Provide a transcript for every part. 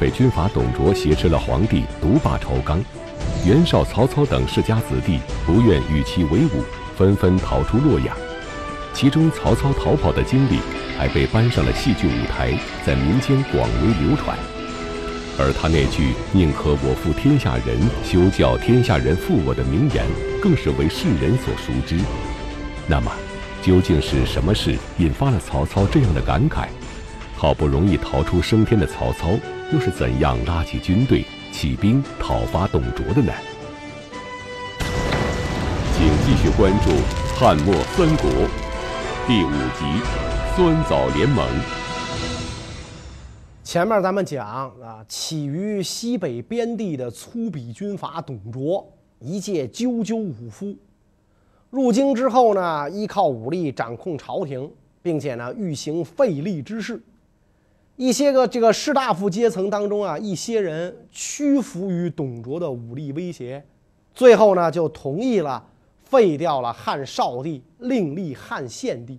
被军阀董卓挟持了皇帝，独霸朝纲。袁绍、曹操等世家子弟不愿与其为伍，纷纷逃出洛阳。其中，曹操逃跑的经历还被搬上了戏剧舞台，在民间广为流传。而他那句“宁可我负天下人，休教天下人负我”的名言，更是为世人所熟知。那么，究竟是什么事引发了曹操这样的感慨？好不容易逃出升天的曹操，又是怎样拉起军队？起兵讨伐董卓的呢？请继续关注《汉末三国》第五集《酸枣联盟》。前面咱们讲啊，起于西北边地的粗鄙军阀董卓，一介赳赳武夫，入京之后呢，依靠武力掌控朝廷，并且呢，欲行废立之事。一些个这个士大夫阶层当中啊，一些人屈服于董卓的武力威胁，最后呢就同意了废掉了汉少帝，另立汉献帝。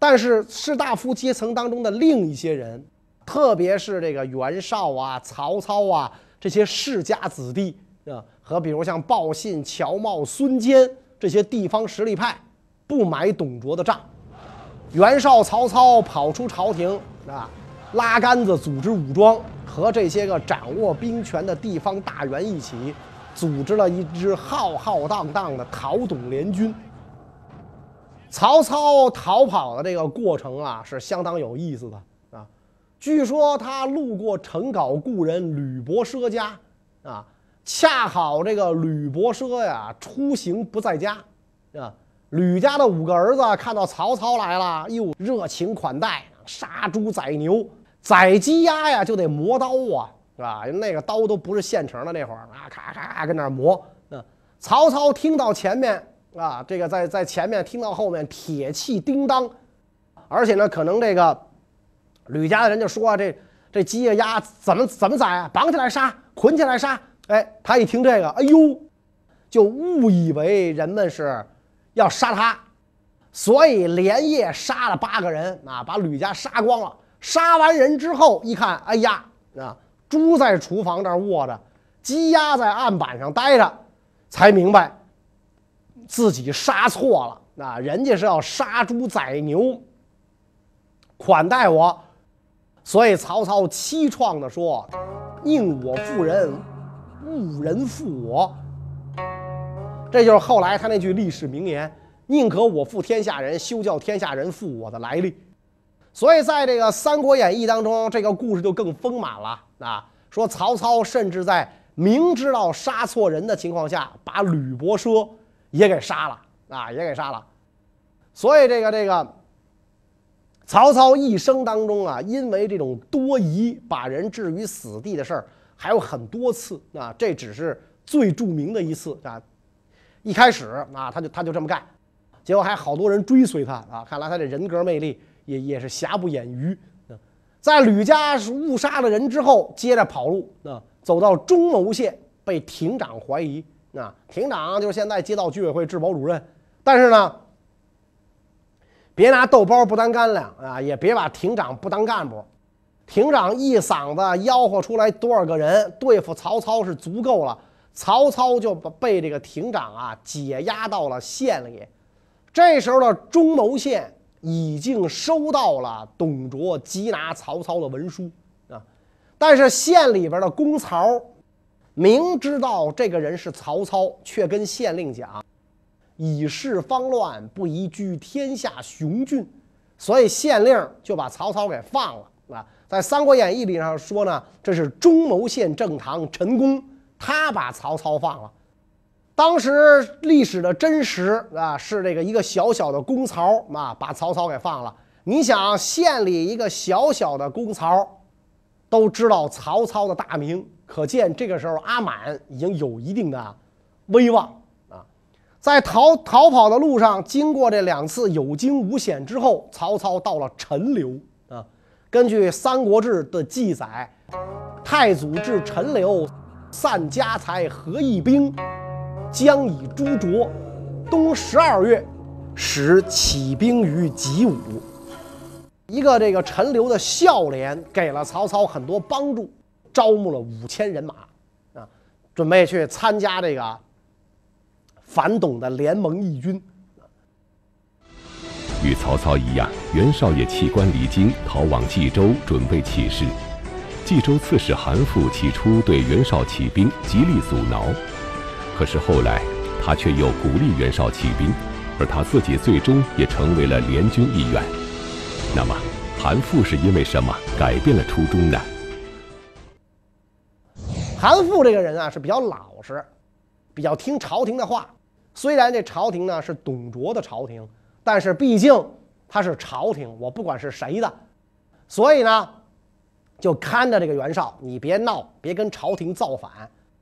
但是士大夫阶层当中的另一些人，特别是这个袁绍啊、曹操啊这些世家子弟啊，和比如像鲍信、乔瑁、孙坚这些地方实力派，不买董卓的账。袁绍、曹操跑出朝廷啊。拉杆子组织武装，和这些个掌握兵权的地方大员一起，组织了一支浩浩荡荡的讨董联军。曹操逃跑的这个过程啊，是相当有意思的啊。据说他路过陈皋故人吕伯奢家，啊，恰好这个吕伯奢呀出行不在家，啊，吕家的五个儿子看到曹操来了，又热情款待。杀猪宰牛，宰鸡鸭呀，就得磨刀啊，是吧？那个刀都不是现成的，那会儿啊，咔咔咔跟那磨。嗯，曹操听到前面啊，这个在在前面听到后面铁器叮当，而且呢，可能这个吕家的人就说啊这这鸡呀鸭怎么怎么宰啊？绑起来杀，捆起来杀。哎，他一听这个，哎呦，就误以为人们是要杀他。所以连夜杀了八个人啊，把吕家杀光了。杀完人之后，一看，哎呀，啊，猪在厨房这儿卧着，鸡鸭在案板上待着，才明白自己杀错了。啊，人家是要杀猪宰牛，款待我。所以曹操凄怆地说：“宁我负人，勿人负我。”这就是后来他那句历史名言。宁可我负天下人，休教天下人负我的来历。所以，在这个《三国演义》当中，这个故事就更丰满了啊！说曹操甚至在明知道杀错人的情况下，把吕伯奢也给杀了啊，也给杀了。所以，这个这个曹操一生当中啊，因为这种多疑，把人置于死地的事儿还有很多次啊。这只是最著名的一次啊。一开始啊，他就他就这么干。结果还好多人追随他啊！看来他这人格魅力也也是瑕不掩瑜。在吕家是误杀了人之后，接着跑路啊，走到中牟县，被亭长怀疑。啊，亭长就是现在街道居委会治保主任。但是呢，别拿豆包不当干粮啊，也别把亭长不当干部。亭长一嗓子吆喝出来多少个人对付曹操是足够了，曹操就被这个亭长啊解押到了县里。这时候的中牟县已经收到了董卓缉拿曹操的文书啊，但是县里边的公曹明知道这个人是曹操，却跟县令讲：“以事方乱，不宜居天下雄俊。”所以县令就把曹操给放了啊。在《三国演义》里上说呢，这是中牟县正堂陈宫，他把曹操放了。当时历史的真实啊，是这个一个小小的公曹啊，把曹操给放了。你想县里一个小小的公曹，都知道曹操的大名，可见这个时候阿满已经有一定的威望啊。在逃逃跑的路上，经过这两次有惊无险之后，曹操到了陈留啊。根据《三国志》的记载，太祖至陈留，散家财，合义兵。将以诛卓，冬十二月，始起兵于吉武。一个这个陈留的孝廉给了曹操很多帮助，招募了五千人马，啊，准备去参加这个反董的联盟义军。与曹操一样，袁绍也弃官离京，逃往冀州，准备起事。冀州刺史韩馥起初对袁绍起兵极力阻挠，可是后来他却又鼓励袁绍起兵，而他自己最终也成为了联军一员。那么，韩馥是因为什么改变了初衷呢？韩馥这个人啊是比较老实，比较听朝廷的话。虽然这朝廷呢是董卓的朝廷，但是毕竟他是朝廷，我不管是谁的，所以呢，就看着这个袁绍，你别闹，别跟朝廷造反。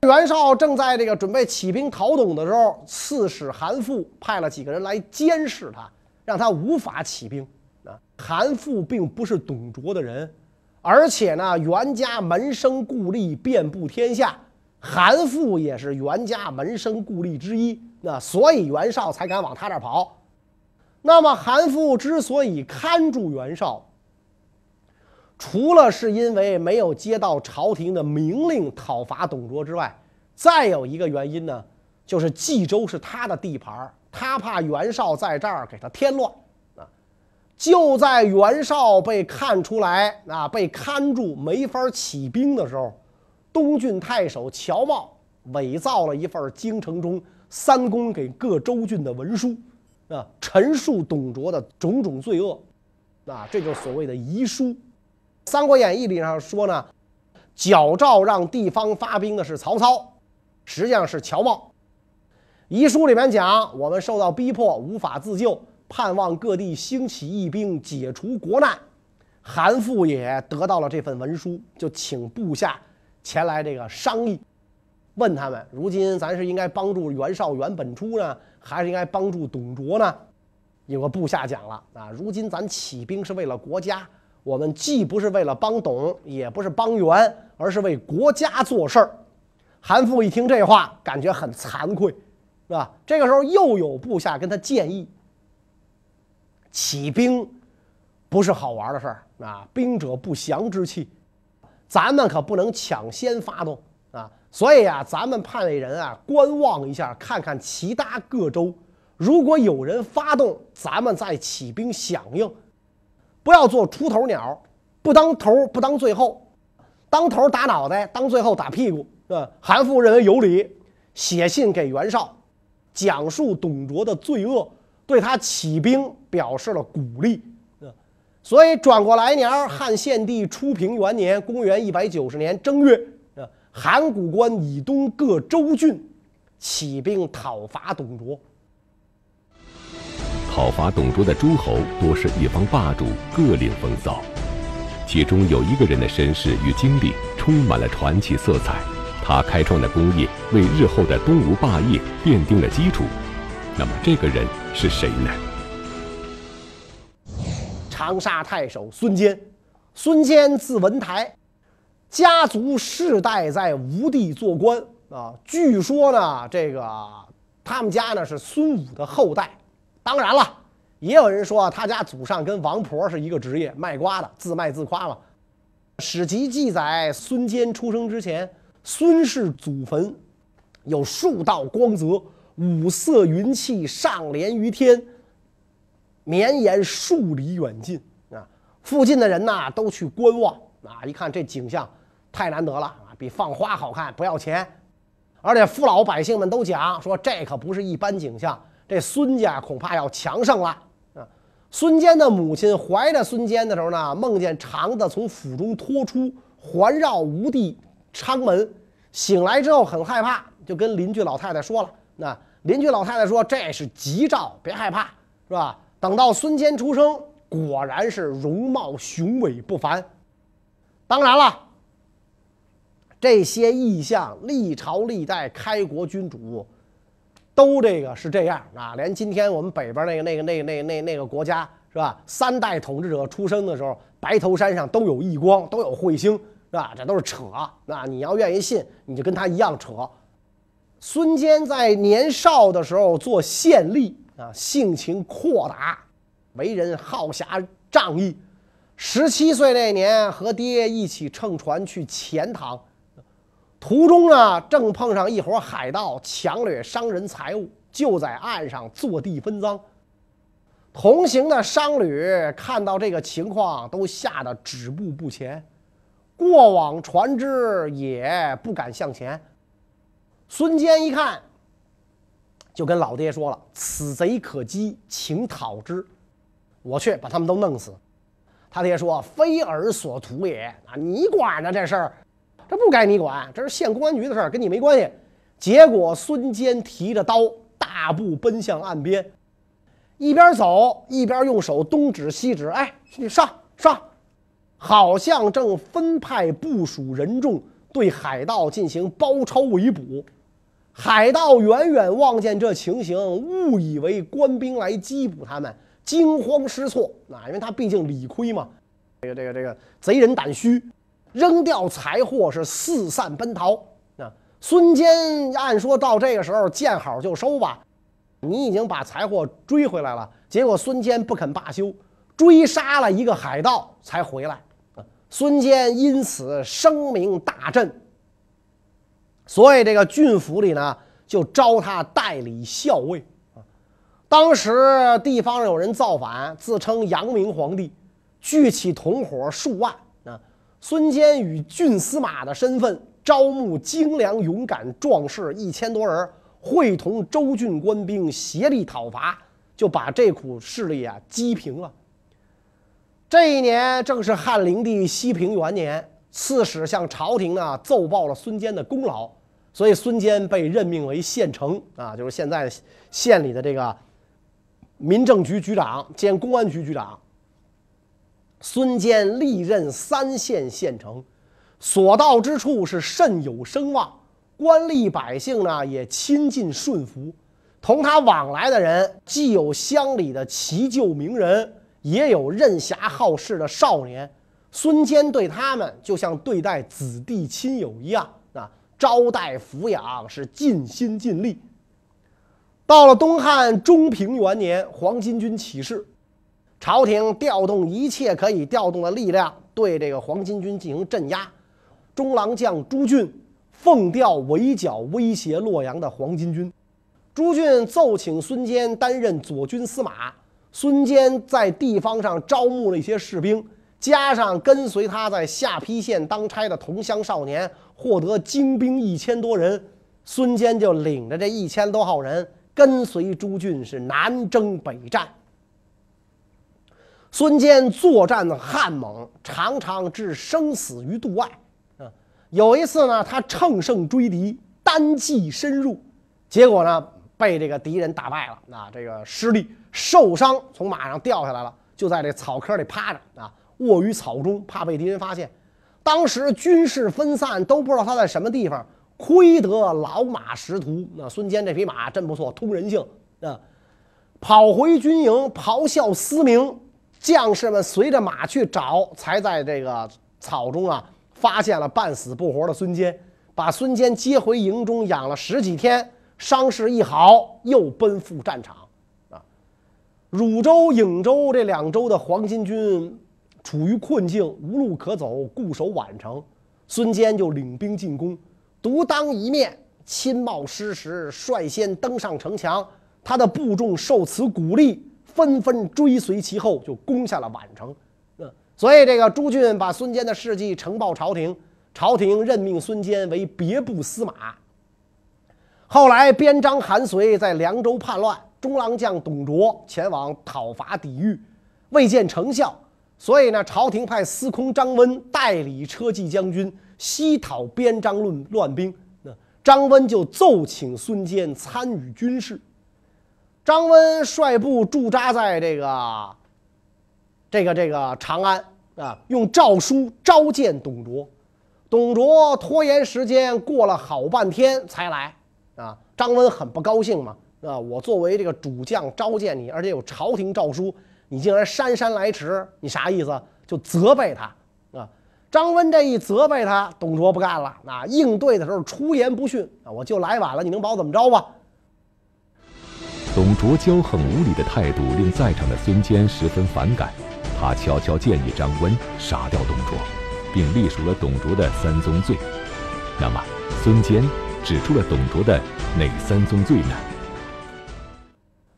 袁绍正在这个准备起兵讨董的时候，刺史韩馥派了几个人来监视他，让他无法起兵。啊，韩馥并不是董卓的人，而且呢，袁家门生故吏遍布天下，韩馥也是袁家门生故吏之一。那所以袁绍才敢往他这儿跑。那么韩馥之所以看住袁绍，除了是因为没有接到朝廷的明令讨伐董卓之外，再有一个原因呢，就是冀州是他的地盘，他怕袁绍在这儿给他添乱啊。就在袁绍被看出来啊，被看住没法起兵的时候，东郡太守乔瑁伪造了一份京城中三公给各州郡的文书，啊，陈述董卓的种种罪恶，啊，这就是所谓的遗书。《三国演义》里上说呢，矫诏让地方发兵的是曹操，实际上是乔瑁。遗书里面讲，我们受到逼迫，无法自救。盼望各地兴起义兵，解除国难。韩馥也得到了这份文书，就请部下前来这个商议，问他们：如今咱是应该帮助袁绍、袁本初呢，还是应该帮助董卓呢？有个部下讲了啊，如今咱起兵是为了国家，我们既不是为了帮董，也不是帮袁，而是为国家做事儿。韩馥一听这话，感觉很惭愧，是吧？这个时候又有部下跟他建议。起兵不是好玩的事儿啊！兵者不祥之器，咱们可不能抢先发动啊！所以啊，咱们派人啊观望一下，看看其他各州，如果有人发动，咱们再起兵响应，不要做出头鸟，不当头不当最后，当头打脑袋，当最后打屁股，是吧？韩馥认为有理，写信给袁绍，讲述董卓的罪恶。对他起兵表示了鼓励，所以转过来年，汉献帝初平元年（公元一百九十年）正月，啊，函谷关以东各州郡起兵讨伐董卓。讨伐董卓的诸侯多是一方霸主，各领风骚，其中有一个人的身世与经历充满了传奇色彩，他开创的功业为日后的东吴霸业奠定了基础。那么这个人是谁呢？长沙太守孙坚，孙坚字文台，家族世代在吴地做官啊。据说呢，这个他们家呢是孙武的后代。当然了，也有人说他家祖上跟王婆是一个职业，卖瓜的，自卖自夸嘛。史籍记载，孙坚出生之前，孙氏祖坟有数道光泽。五色云气上连于天，绵延数里远近啊！附近的人呐都去观望啊！一看这景象太难得了啊，比放花好看，不要钱。而且父老百姓们都讲说，这可不是一般景象，这孙家恐怕要强盛了啊！孙坚的母亲怀着孙坚的时候呢，梦见肠子从腹中脱出，环绕吴地昌门，醒来之后很害怕，就跟邻居老太太说了。那邻居老太太说：“这是吉兆，别害怕，是吧？”等到孙坚出生，果然是容貌雄伟不凡。当然了，这些异象，历朝历代开国君主都这个是这样啊。连今天我们北边那个、那个、那个、那、那、那个国家，是吧？三代统治者出生的时候，白头山上都有异光，都有彗星，是吧？这都是扯。那你要愿意信，你就跟他一样扯。孙坚在年少的时候做县吏啊，性情阔达，为人好侠仗义，十七岁那年，和爹一起乘船去钱塘，途中呢，正碰上一伙海盗强掠商人财物，就在岸上坐地分赃。同行的商旅看到这个情况，都吓得止步不前，过往船只也不敢向前。孙坚一看，就跟老爹说了：“此贼可击，请讨之。我去把他们都弄死。”他爹说：“非尔所图也啊！你管着这事儿，这不该你管，这是县公安局的事儿，跟你没关系。”结果孙坚提着刀，大步奔向岸边。一边走一边用手东指西指，哎，你上上，好像正分派部署人众对海盗进行包抄围捕。海盗远远望见这情形，误以为官兵来缉捕他们，惊慌失措。啊，因为他毕竟理亏嘛。这个这个这个贼人胆虚，扔掉财货是四散奔逃。啊，孙坚按说到这个时候见好就收吧。你已经把财货追回来了，结果孙坚不肯罢休，追杀了一个海盗才回来。孙坚因此声名大振，所以这个郡府里呢就招他代理校尉。当时地方有人造反，自称阳明皇帝，聚起同伙数万。孙坚以郡司马的身份招募精良勇敢壮士一千多人。会同州郡官兵协力讨伐，就把这股势力啊击平了。这一年正是汉灵帝西平元年，刺史向朝廷呢奏报了孙坚的功劳，所以孙坚被任命为县丞啊，就是现在县里的这个民政局局长兼公安局局长。孙坚历任三县县丞，所到之处是甚有声望。官吏百姓呢也亲近顺服，同他往来的人既有乡里的奇旧名人，也有任侠好事的少年。孙坚对他们就像对待子弟亲友一样啊，招待抚养是尽心尽力。到了东汉中平元年，黄巾军起事，朝廷调动一切可以调动的力量，对这个黄巾军进行镇压。中郎将朱俊。奉调围剿威胁洛阳的黄巾军，朱俊奏请孙坚担任左军司马。孙坚在地方上招募了一些士兵，加上跟随他在下邳县当差的同乡少年，获得精兵一千多人。孙坚就领着这一千多号人，跟随朱俊是南征北战。孙坚作战悍猛，常常置生死于度外。啊有一次呢，他乘胜追敌，单骑深入，结果呢被这个敌人打败了，啊，这个失利受伤，从马上掉下来了，就在这草坑里趴着啊，卧于草中，怕被敌人发现。当时军士分散，都不知道他在什么地方。亏得老马识途，那孙坚这匹马真不错，通人性啊。跑回军营，咆哮嘶鸣，将士们随着马去找，才在这个草中啊。发现了半死不活的孙坚，把孙坚接回营中养了十几天，伤势一好，又奔赴战场。啊，汝州、颍州这两州的黄巾军处于困境，无路可走，固守宛城。孙坚就领兵进攻，独当一面，亲冒失时，率先登上城墙。他的部众受此鼓励，纷纷追随其后，就攻下了宛城。嗯所以，这个朱俊把孙坚的事迹呈报朝廷，朝廷任命孙坚为别部司马。后来，边章、韩遂在凉州叛乱，中郎将董卓前往讨伐抵御，未见成效，所以呢，朝廷派司空张温代理车骑将军西讨边章论乱兵。那张温就奏请孙坚参与军事。张温率部驻扎在这个。这个这个长安啊，用诏书召见董卓，董卓拖延时间，过了好半天才来啊。张温很不高兴嘛，啊，我作为这个主将召见你，而且有朝廷诏书，你竟然姗姗来迟，你啥意思？就责备他啊。张温这一责备他，董卓不干了，啊，应对的时候出言不逊啊，我就来晚了，你能把我怎么着吧？董卓骄横无礼的态度令在场的孙坚十分反感。他悄悄建议张温杀掉董卓，并隶属了董卓的三宗罪。那么，孙坚指出了董卓的哪三宗罪呢？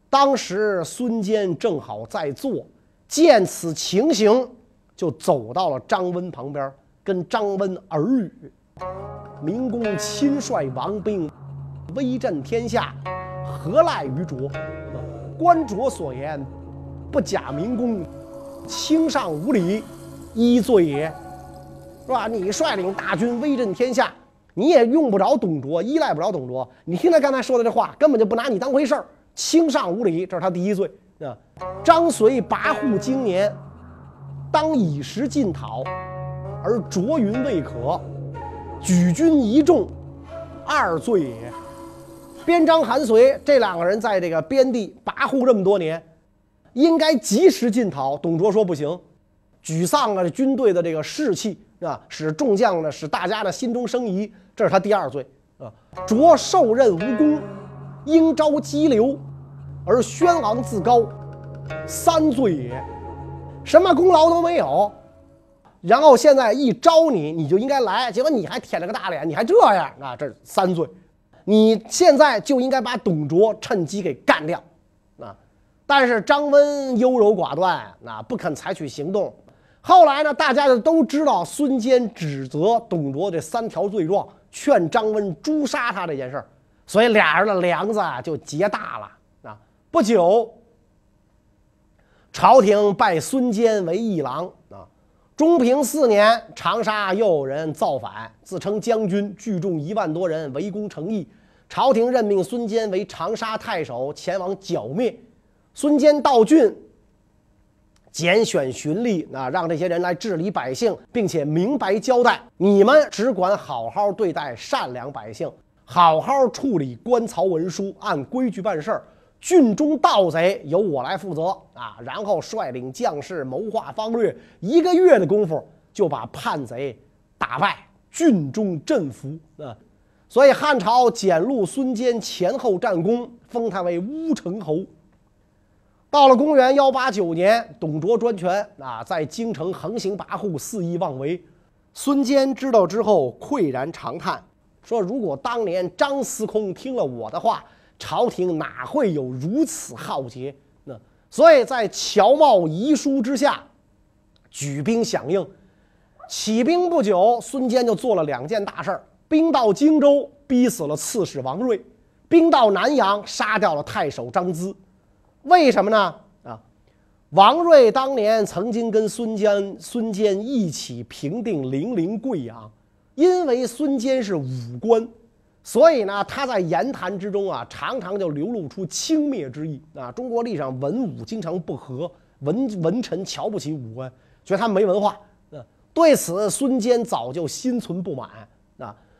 当时孙坚正好在座，见此情形，就走到了张温旁边，跟张温耳语：“明公亲率王兵，威震天下，何赖于卓？观卓所言，不假明公，轻上无礼，一罪也，是吧？你率领大军威震天下，你也用不着董卓，依赖不着董卓。你听他刚才说的这话，根本就不拿你当回事儿。”轻上无礼，这是他第一罪啊！张随跋扈经年，当以时进讨，而卓云未可，举军一众，二罪也。边张韩遂这两个人在这个边地跋扈这么多年，应该及时进讨。董卓说不行，沮丧了军队的这个士气啊，使众将呢，使大家呢心中生疑，这是他第二罪啊。卓受任无功。应招激流，而宣昂自高，三罪也。什么功劳都没有，然后现在一招你，你就应该来，结果你还舔着个大脸，你还这样啊？这是三罪，你现在就应该把董卓趁机给干掉啊！但是张温优柔寡断，那不肯采取行动。后来呢，大家就都知道孙坚指责董卓这三条罪状，劝张温诛杀他这件事儿。所以俩人的梁子就结大了啊！不久，朝廷拜孙坚为议郎啊。中平四年，长沙又有人造反，自称将军，聚众一万多人围攻成邑。朝廷任命孙坚为长沙太守，前往剿灭。孙坚到郡，拣选巡吏啊，让这些人来治理百姓，并且明白交代：你们只管好好对待善良百姓。好好处理官曹文书，按规矩办事儿。郡中盗贼由我来负责啊！然后率领将士谋划方略，一个月的功夫就把叛贼打败，郡中振服啊！所以汉朝简录孙坚前后战功，封他为乌程侯。到了公元幺八九年，董卓专权啊，在京城横行跋扈，肆意妄为。孙坚知道之后，喟然长叹。说：“如果当年张司空听了我的话，朝廷哪会有如此浩劫？那所以在乔瑁遗书之下，举兵响应。起兵不久，孙坚就做了两件大事儿：兵到荆州，逼死了刺史王睿；兵到南阳，杀掉了太守张咨。为什么呢？啊，王睿当年曾经跟孙坚、孙坚一起平定零陵、贵阳。”因为孙坚是武官，所以呢，他在言谈之中啊，常常就流露出轻蔑之意啊。中国历史上文武经常不和，文文臣瞧不起武官，觉得他没文化。对此，孙坚早就心存不满。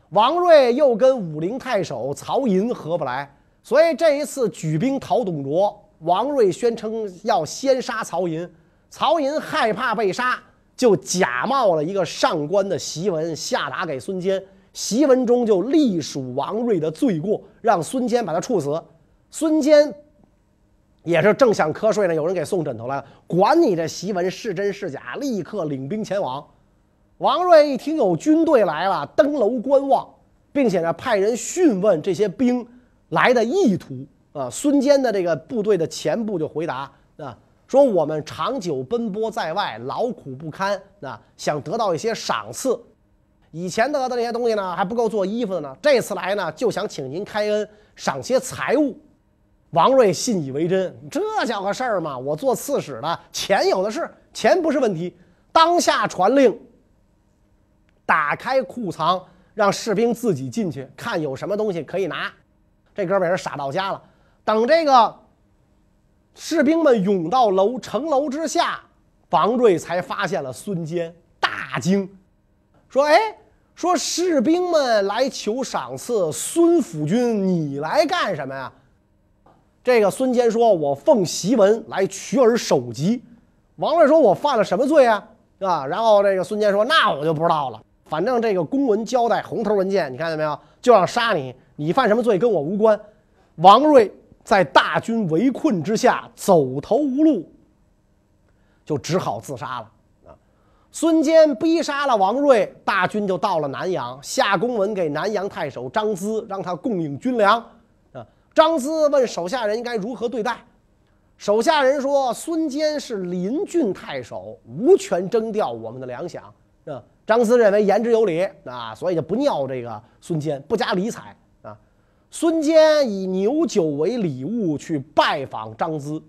王睿又跟武陵太守曹寅合不来，所以这一次举兵讨董卓，王睿宣称要先杀曹寅，曹寅害怕被杀。就假冒了一个上官的檄文下达给孙坚，檄文中就隶属王睿的罪过，让孙坚把他处死。孙坚也是正想瞌睡呢，有人给送枕头来了，管你这檄文是真是假，立刻领兵前往。王睿一听有军队来了，登楼观望，并且呢派人讯问这些兵来的意图。啊，孙坚的这个部队的前部就回答啊。说我们长久奔波在外，劳苦不堪，啊想得到一些赏赐。以前得的那些东西呢，还不够做衣服的呢。这次来呢，就想请您开恩，赏些财物。王睿信以为真，这叫个事儿吗？我做刺史的，钱有的是，钱不是问题。当下传令，打开库藏，让士兵自己进去看有什么东西可以拿。这哥们儿也是傻到家了，等这个。士兵们涌到楼城楼之下，王瑞才发现了孙坚，大惊，说：“哎，说士兵们来求赏赐，孙府君你来干什么呀？”这个孙坚说：“我奉檄文来取尔首级。”王瑞说：“我犯了什么罪啊？啊？”然后这个孙坚说：“那我就不知道了，反正这个公文交代，红头文件，你看见没有？就要杀你，你犯什么罪跟我无关。”王睿。在大军围困之下，走投无路，就只好自杀了。啊，孙坚逼杀了王睿，大军就到了南阳，下公文给南阳太守张咨，让他供应军粮。啊，张咨问手下人应该如何对待，手下人说：“孙坚是临郡太守，无权征调我们的粮饷。”啊，张咨认为言之有理啊，所以就不尿这个孙坚，不加理睬啊。孙坚以牛酒为礼物去拜访张咨，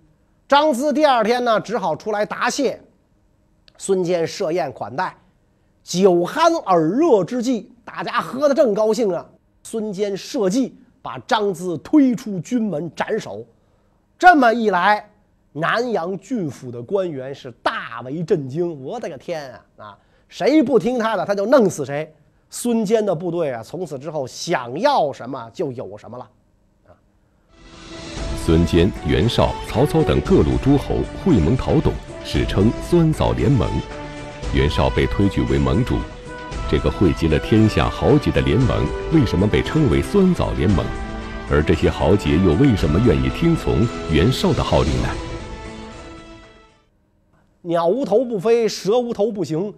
张咨第二天呢只好出来答谢。孙坚设宴款待，酒酣耳热之际，大家喝得正高兴啊。孙坚设计把张咨推出军门斩首。这么一来，南阳郡府的官员是大为震惊。我的个天啊！啊，谁不听他的，他就弄死谁。孙坚的部队啊，从此之后想要什么就有什么了。啊，孙坚、袁绍、曹操等各路诸侯会盟讨董，史称酸枣联盟。袁绍被推举为盟主，这个汇集了天下豪杰的联盟，为什么被称为酸枣联盟？而这些豪杰又为什么愿意听从袁绍的号令呢？鸟无头不飞，蛇无头不行。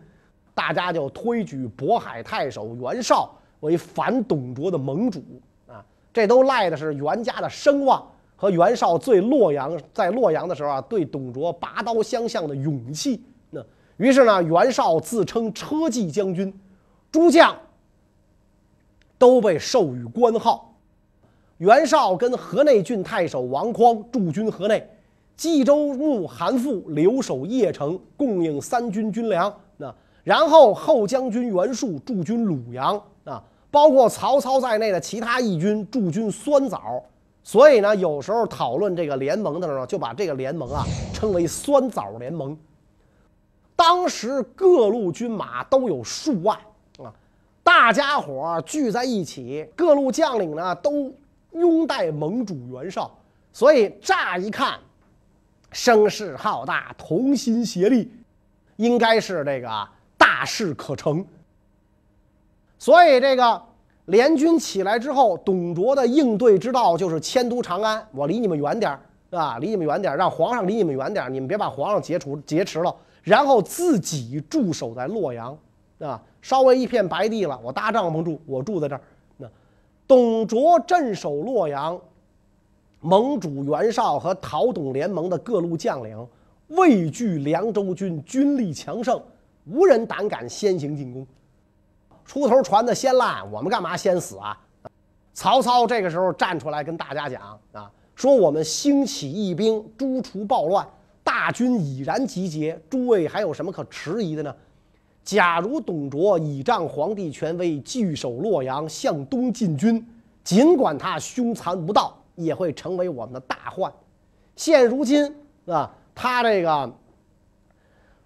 大家就推举渤海太守袁绍为反董卓的盟主啊，这都赖的是袁家的声望和袁绍最洛阳在洛阳的时候啊，对董卓拔刀相向的勇气。那于是呢，袁绍自称车骑将军，诸将都被授予官号。袁绍跟河内郡太守王匡驻军河内，冀州牧韩馥留守邺城，供应三军军粮。然后后将军袁术驻军鲁阳啊，包括曹操在内的其他义军驻军酸枣，所以呢，有时候讨论这个联盟的时候，就把这个联盟啊称为酸枣联盟。当时各路军马都有数万啊，大家伙聚在一起，各路将领呢都拥戴盟主袁绍，所以乍一看声势浩大，同心协力，应该是这个。大事可成，所以这个联军起来之后，董卓的应对之道就是迁都长安，我离你们远点儿，是吧？离你们远点儿，让皇上离你们远点儿，你们别把皇上劫除劫持了，然后自己驻守在洛阳，啊，稍微一片白地了，我搭帐篷住，我住在这儿。那董卓镇守洛阳，盟主袁绍和讨董联盟的各路将领畏惧凉州军军力强盛。无人胆敢先行进攻，出头船的先烂，我们干嘛先死啊？曹操这个时候站出来跟大家讲啊，说我们兴起义兵，诛除暴乱，大军已然集结，诸位还有什么可迟疑的呢？假如董卓倚仗皇帝权威，据守洛阳，向东进军，尽管他凶残无道，也会成为我们的大患。现如今啊，他这个。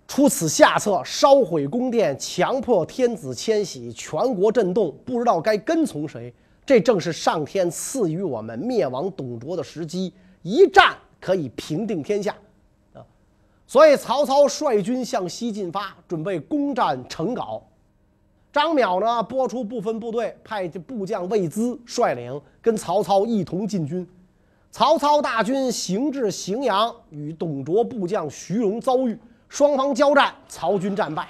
出此下策，烧毁宫殿，强迫天子迁徙，全国震动，不知道该跟从谁。这正是上天赐予我们灭亡董卓的时机，一战可以平定天下，啊！所以曹操率军向西进发，准备攻占成皋。张邈呢，拨出部分部队，派部将魏资率领，跟曹操一同进军。曹操大军行至荥阳，与董卓部将徐荣遭遇。双方交战，曹军战败，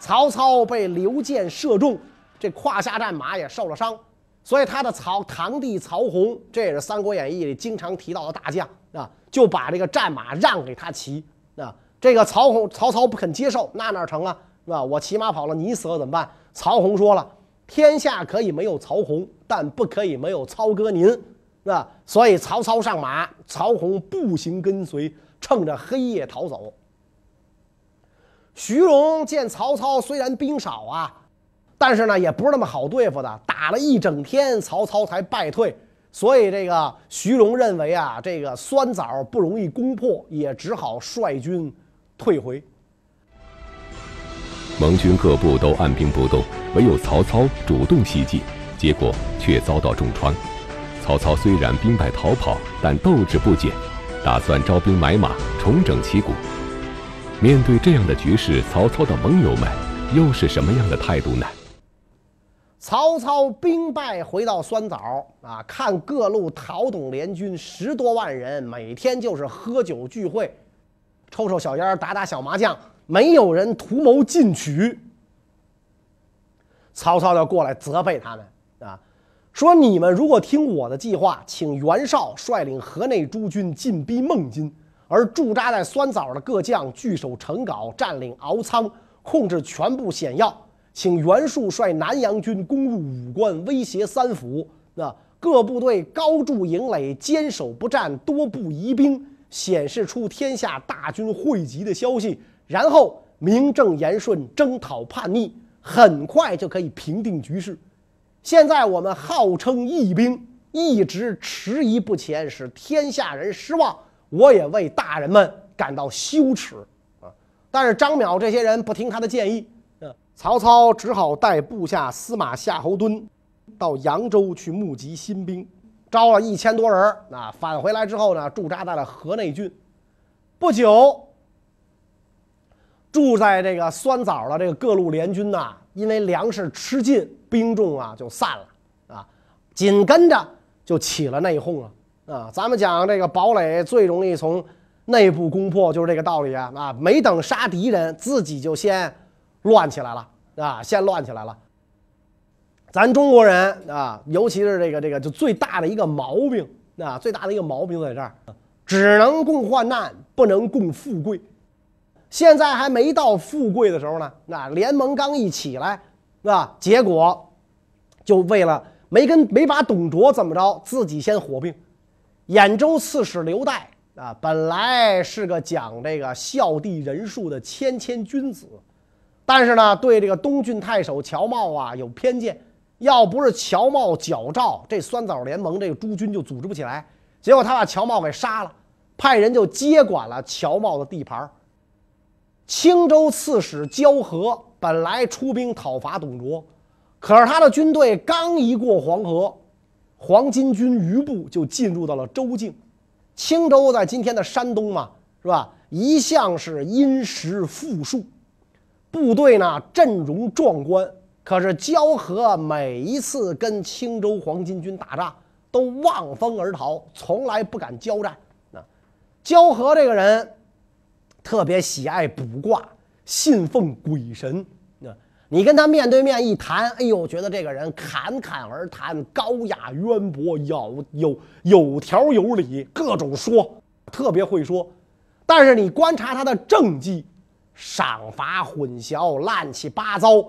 曹操被刘建射中，这胯下战马也受了伤，所以他的曹堂弟曹洪，这也是《三国演义》里经常提到的大将啊，就把这个战马让给他骑啊。这个曹洪，曹操不肯接受，那哪成啊，是吧？我骑马跑了，你死了怎么办？曹洪说了，天下可以没有曹洪，但不可以没有操哥您，是吧？所以曹操上马，曹洪步行跟随，趁着黑夜逃走。徐荣见曹操虽然兵少啊，但是呢也不是那么好对付的，打了一整天，曹操才败退。所以这个徐荣认为啊，这个酸枣不容易攻破，也只好率军退回。盟军各部都按兵不动，唯有曹操主动袭击，结果却遭到重创。曹操虽然兵败逃跑，但斗志不减，打算招兵买马，重整旗鼓。面对这样的局势，曹操的盟友们又是什么样的态度呢？曹操兵败回到酸枣啊，看各路讨董联军十多万人，每天就是喝酒聚会，抽抽小烟，打打小麻将，没有人图谋进取。曹操就过来责备他们啊，说你们如果听我的计划，请袁绍率领河内诸军进逼孟津，而驻扎在酸枣的各将据守成皋，占领敖仓，控制全部险要。请袁术率南阳军攻入武关，威胁三府。那各部队高筑营垒，坚守不战，多部疑兵，显示出天下大军汇集的消息。然后名正言顺征讨叛逆，很快就可以平定局势。现在我们号称义兵，一直迟疑不前，使天下人失望，我也为大人们感到羞耻啊！但是张邈这些人不听他的建议。曹操只好带部下司马夏侯惇到扬州去募集新兵，招了一千多人啊，返回来之后呢，驻扎在了河内郡。不久，住在这个酸枣的这个各路联军呐，因为粮食吃尽，兵众啊就散了啊，紧跟着就起了内讧了啊。咱们讲这个堡垒最容易从内部攻破，就是这个道理啊啊，没等杀敌人，自己就先。乱起来了啊！先乱起来了。咱中国人啊，尤其是这个这个，就最大的一个毛病啊，最大的一个毛病在这儿，只能共患难，不能共富贵。现在还没到富贵的时候呢。那联盟刚一起来，啊，结果就为了没跟没把董卓怎么着，自己先火并。兖州刺史刘岱啊，本来是个讲这个孝弟仁术的谦谦君子。但是呢，对这个东郡太守乔瑁啊有偏见。要不是乔瑁矫诏，这酸枣联盟这个诸军就组织不起来。结果他把乔瑁给杀了，派人就接管了乔瑁的地盘。青州刺史焦和本来出兵讨伐董卓，可是他的军队刚一过黄河，黄巾军余部就进入到了州境。青州在今天的山东嘛，是吧？一向是殷实富庶。部队呢阵容壮观，可是焦和每一次跟青州黄巾军打仗都望风而逃，从来不敢交战。那焦和这个人特别喜爱卜卦，信奉鬼神。你跟他面对面一谈，哎呦，觉得这个人侃侃而谈，高雅渊博，有有有条有理，各种说，特别会说。但是你观察他的政绩。赏罚混淆，乱七八糟，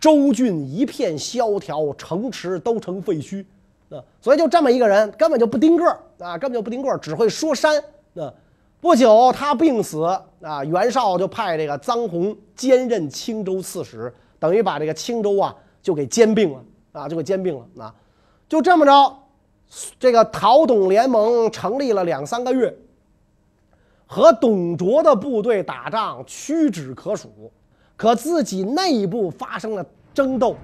州郡一片萧条，城池都成废墟。啊，所以就这么一个人，根本就不丁个儿啊，根本就不丁个儿，只会说山。啊，不久他病死啊，袁绍就派这个臧洪兼任青州刺史，等于把这个青州啊就给兼并了啊，就给兼并了啊。就这么着，这个讨董联盟成立了两三个月。和董卓的部队打仗屈指可数，可自己内部发生了争斗，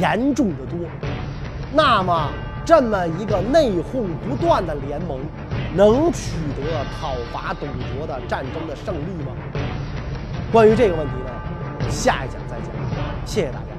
严重的多。那么，这么一个内讧不断的联盟，能取得讨伐董卓的战争的胜利吗？关于这个问题呢，下一讲。谢谢大家。